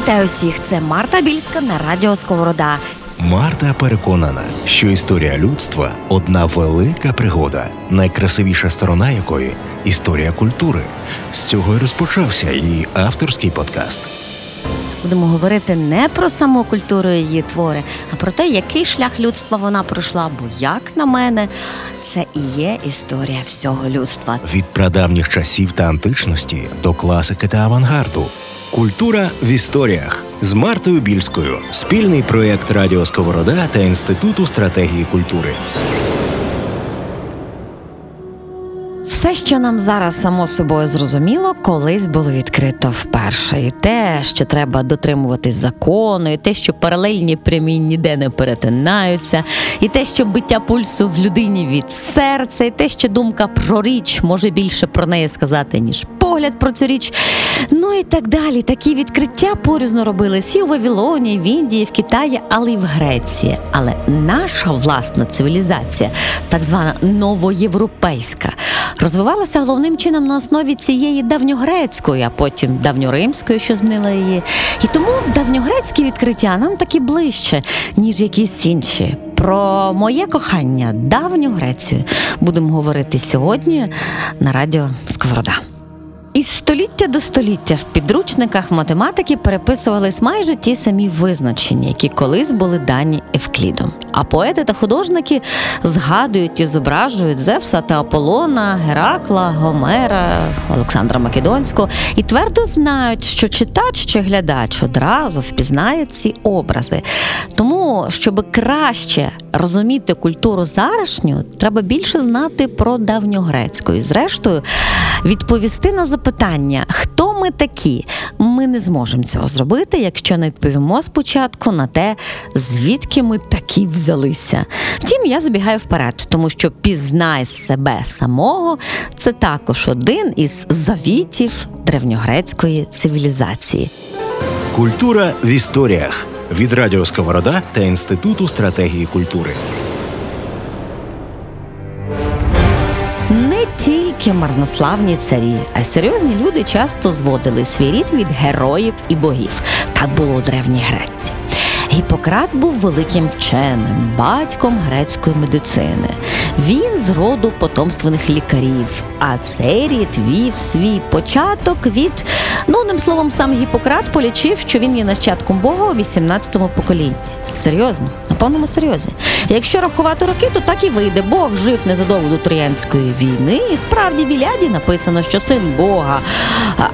Вітаю всіх! Це Марта Більська на радіо Сковорода. Марта переконана, що історія людства одна велика пригода, найкрасивіша сторона якої історія культури. З цього й розпочався її авторський подкаст. Будемо говорити не про саму культуру її твори, а про те, який шлях людства вона пройшла. Бо, як на мене, це і є історія всього людства. Від прадавніх часів та античності до класики та авангарду. Культура в історіях з Мартою Більською. Спільний проєкт Радіо Сковорода та Інституту стратегії культури. Все, що нам зараз само собою зрозуміло, колись було відкрито вперше. І те, що треба дотримуватись закону, і те, що паралельні прямі ніде не перетинаються, і те, що биття пульсу в людині від серця, і те, що думка про річ може більше про неї сказати, ніж погляд про цю річ. Ну і так далі. Такі відкриття порізно робились і у Вавилоні, і в Індії, і в Китаї, але й в Греції. Але наша власна цивілізація, так звана новоєвропейська, розвивалася головним чином на основі цієї давньогрецької, а потім давньоримської, що змінила її. І тому давньогрецькі відкриття нам такі ближче, ніж якісь інші. Про моє кохання давню Грецію будемо говорити сьогодні на радіо Сковорода. Із століття до століття в підручниках математики переписувались майже ті самі визначення, які колись були дані Евклідом. А поети та художники згадують і зображують Зевса та Аполлона, Геракла, Гомера, Олександра Македонського і твердо знають, що читач чи глядач одразу впізнає ці образи. Тому, щоб краще розуміти культуру зарашню, треба більше знати про давньогрецьку. І зрештою відповісти на запитання, хто ми такі, ми не зможемо цього зробити, якщо не відповімо спочатку на те, звідки ми такі взялися. Втім, я забігаю вперед, тому що пізнай себе самого це також один із завітів древньогрецької цивілізації. Культура в історіях від Радіо Сковорода та Інституту стратегії культури. Не тільки марнославні царі, а й серйозні люди часто зводили свій рід від героїв і богів. Так було у древній Греції. Гіппократ був великим вченим, батьком грецької медицини. Він з роду потомственних лікарів, а цей рід вів свій початок від, ну одним словом, сам Гіппократ полічив, що він є нащадком Бога у 18-му поколінні. Серйозно, повному серйозі. Якщо рахувати роки, то так і вийде. Бог жив незадовго до Троянської війни, і справді в Іляді написано, що син Бога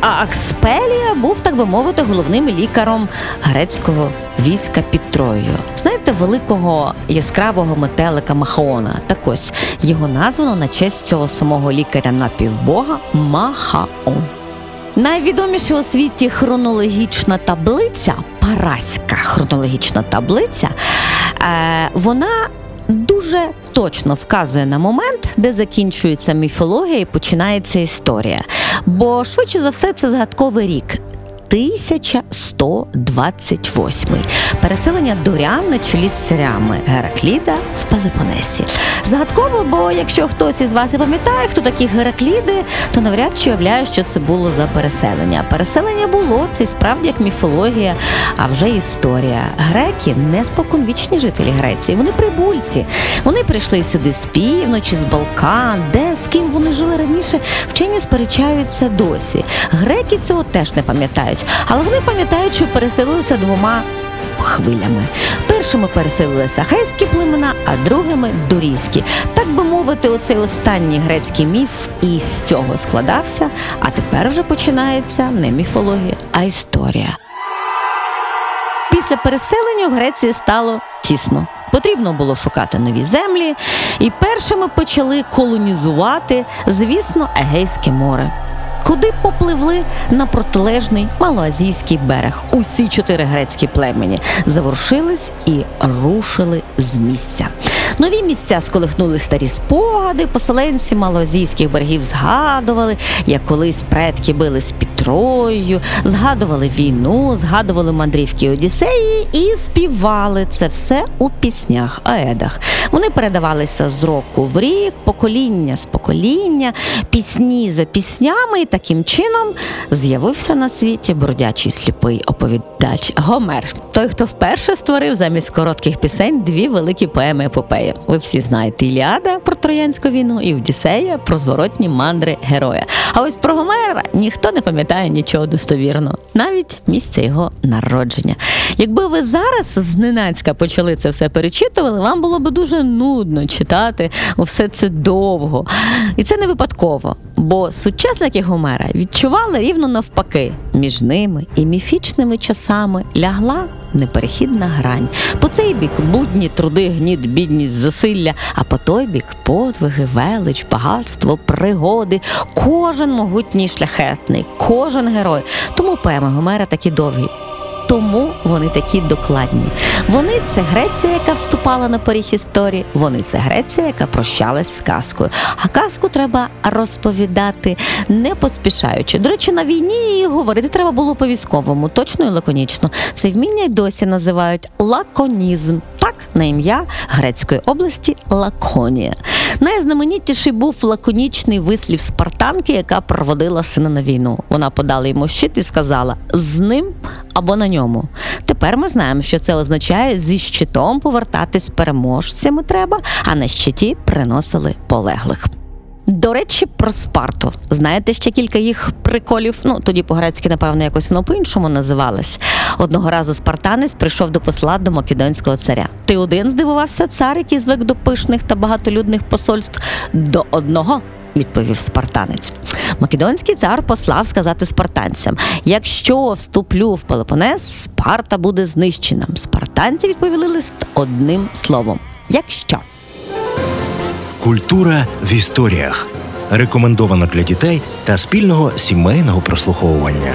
Акспелія був, так би мовити, головним лікаром грецького війська під Троєю. Знаєте, великого яскравого метелика Махаона. Так ось його названо на честь цього самого лікаря напівбога Махаон. Найвідоміша у світі хронологічна таблиця, параська хронологічна таблиця, вона дуже точно вказує на момент, де закінчується міфологія і починається історія. Бо швидше за все це згадковий рік. 1128 переселення дорян на чолі з царями Геракліда в Пелепонесі. Загадково, бо якщо хтось із вас і пам'ятає, хто такі Геракліди, то навряд чи уявляє, що це було за переселення. Переселення було це справді як міфологія, а вже історія. Греки не споконвічні жителі Греції. Вони прибульці. Вони прийшли сюди з півночі, з Балкан, де з ким вони жили раніше. Вчені сперечаються досі. Греки цього теж не пам'ятають. Але вони пам'ятають, що переселилися двома хвилями. Першими переселилися хейські племена, а другими дорійські. Так би мовити, оцей останній грецький міф із цього складався, а тепер вже починається не міфологія, а історія. Після переселення в Греції стало тісно. Потрібно було шукати нові землі, і першими почали колонізувати, звісно, Егейське море куди попливли на протилежний малоазійський берег. Усі чотири грецькі племені заворушились і рушили з місця. Нові місця сколихнули старі спогади. Поселенці малоазійських берегів згадували, як колись предки бились під Троєю, згадували війну, згадували мандрівки Одіссеї і співали це все у піснях, аедах. Вони передавалися з року в рік, покоління з покоління, пісні за піснями, і таким чином з'явився на світі бродячий сліпий оповідач Гомер. Той, хто вперше створив замість коротких пісень дві великі поеми епопеї. Ви всі знаєте Іліада про Троянську війну і Одіссея про зворотні мандри героя. А ось про Гомера ніхто не пам'ятає нічого достовірно, навіть місце його народження. Якби ви зараз зненацька почали це все перечитували, вам було б дуже нудно читати все це довго. І це не випадково, бо сучасники Гомера відчували рівно навпаки. Між ними і міфічними часами лягла неперехідна грань. По цей бік будні, труди, гніт, бідність, засилля, а по той бік подвиги, велич, багатство, пригоди. Кожен могутній шляхетний, кожен герой. Тому поеми Гомера такі довгі. Тому вони такі докладні. Вони це Греція, яка вступала на поріг історії. Вони це Греція, яка прощалась з казкою. А казку треба розповідати не поспішаючи. До речі, на війні говорити треба було по військовому, точно і лаконічно. Це вміння й досі називають лаконізм. Так, на ім'я грецької області Лаконія. Найзнаменітіший був лаконічний вислів спартанки, яка проводила сина на війну. Вона подала йому щит і сказала: з ним або на ньому. Тепер ми знаємо, що це означає зі щитом повертатись переможцями треба, а на щиті приносили полеглих. До речі, про Спарту. Знаєте ще кілька їх приколів? Ну тоді по-грецьки, напевно, якось воно по-іншому називалось. Одного разу спартанець прийшов до посла до македонського царя. Ти один здивувався цар, який звик до пишних та багатолюдних посольств? До одного. Відповів спартанець. Македонський цар послав сказати спартанцям: якщо вступлю в Пелопонес, Спарта буде знищена. Спартанці відповіли лист одним словом: якщо. Культура в історіях рекомендовано для дітей та спільного сімейного прослуховування.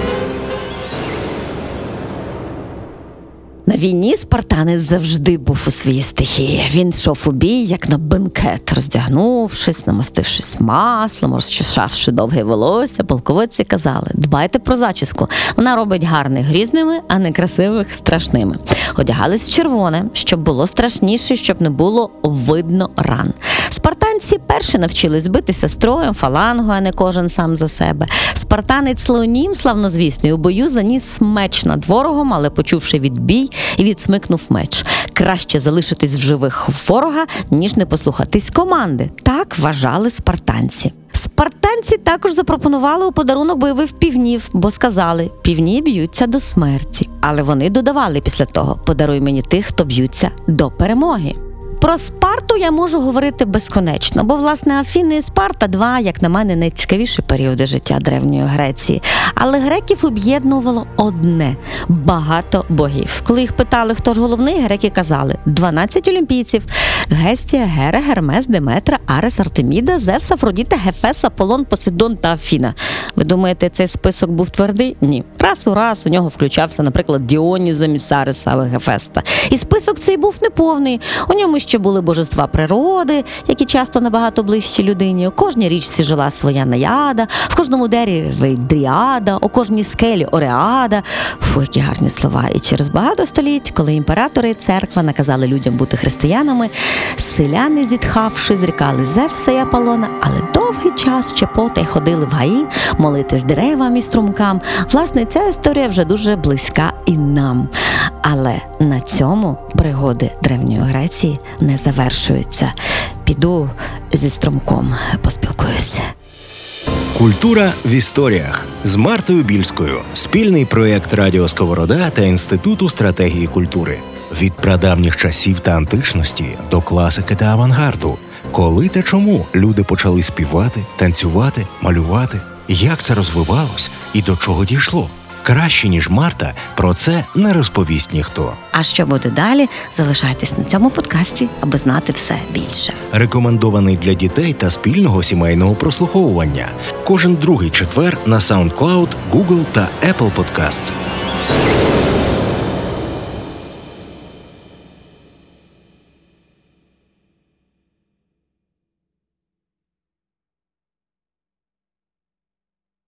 На війні спартанець завжди був у своїй стихії. Він йшов у бій, як на бенкет, роздягнувшись, намастившись маслом, розчесавши довге волосся. Полководці казали: дбайте про зачіску. Вона робить гарних грізними, а не красивих страшними. Одягались в червоне, щоб було страшніше, щоб не було видно ран. Спартанці перші навчились битися строєм, фалангою, а не кожен сам за себе. Спартанець Леонім, славнозвісний, у бою заніс меч над ворогом, але почувши відбій і відсмикнув меч. Краще залишитись в живих ворога, ніж не послухатись команди. Так вважали спартанці. Спартанці також запропонували у подарунок бойових півнів, бо сказали, півні б'ються до смерті. Але вони додавали після того: подаруй мені тих, хто б'ються до перемоги. Про Спарту я можу говорити безконечно, бо власне Афіни і Спарта два, як на мене, найцікавіші періоди життя древньої Греції. Але греків об'єднувало одне багато богів. Коли їх питали, хто ж головний, греки казали 12 олімпійців: Гестія, Гера, Гермес, Деметра, Арес, Артеміда, Зевс, Афродіта, Гефес, Аполлон, Посейдон та Афіна. Ви думаєте, цей список був твердий? Ні. Раз у раз у нього включався, наприклад, Діоні замість Ареса або Гефеста. І список цей був неповний. У ньому ще були божества природи, які часто набагато ближчі людині. У кожній річці жила своя наяда, в кожному дереві дріада, у кожній скелі ореада. Фу, які гарні слова. І через багато століть, коли імператори і церква наказали людям бути християнами, селяни, зітхавши, зрікали Зевса і Аполлона, але довгий час ще потай ходили в гаї, молитись деревам і струмкам. Власне, ця історія вже дуже близька і нам. Але на цьому пригоди древньої Греції не завершуються. Піду зі струмком поспілкуюся. Культура в історіях з Мартою Більською. Спільний проєкт Радіо Сковорода та Інституту стратегії культури. Від прадавніх часів та античності до класики та авангарду. Коли та чому люди почали співати, танцювати, малювати, як це розвивалось і до чого дійшло. Краще ніж Марта, про це не розповість ніхто. А що буде далі? Залишайтесь на цьому подкасті, аби знати все більше. Рекомендований для дітей та спільного сімейного прослуховування. Кожен другий четвер на SoundCloud, Google та Apple Podcasts.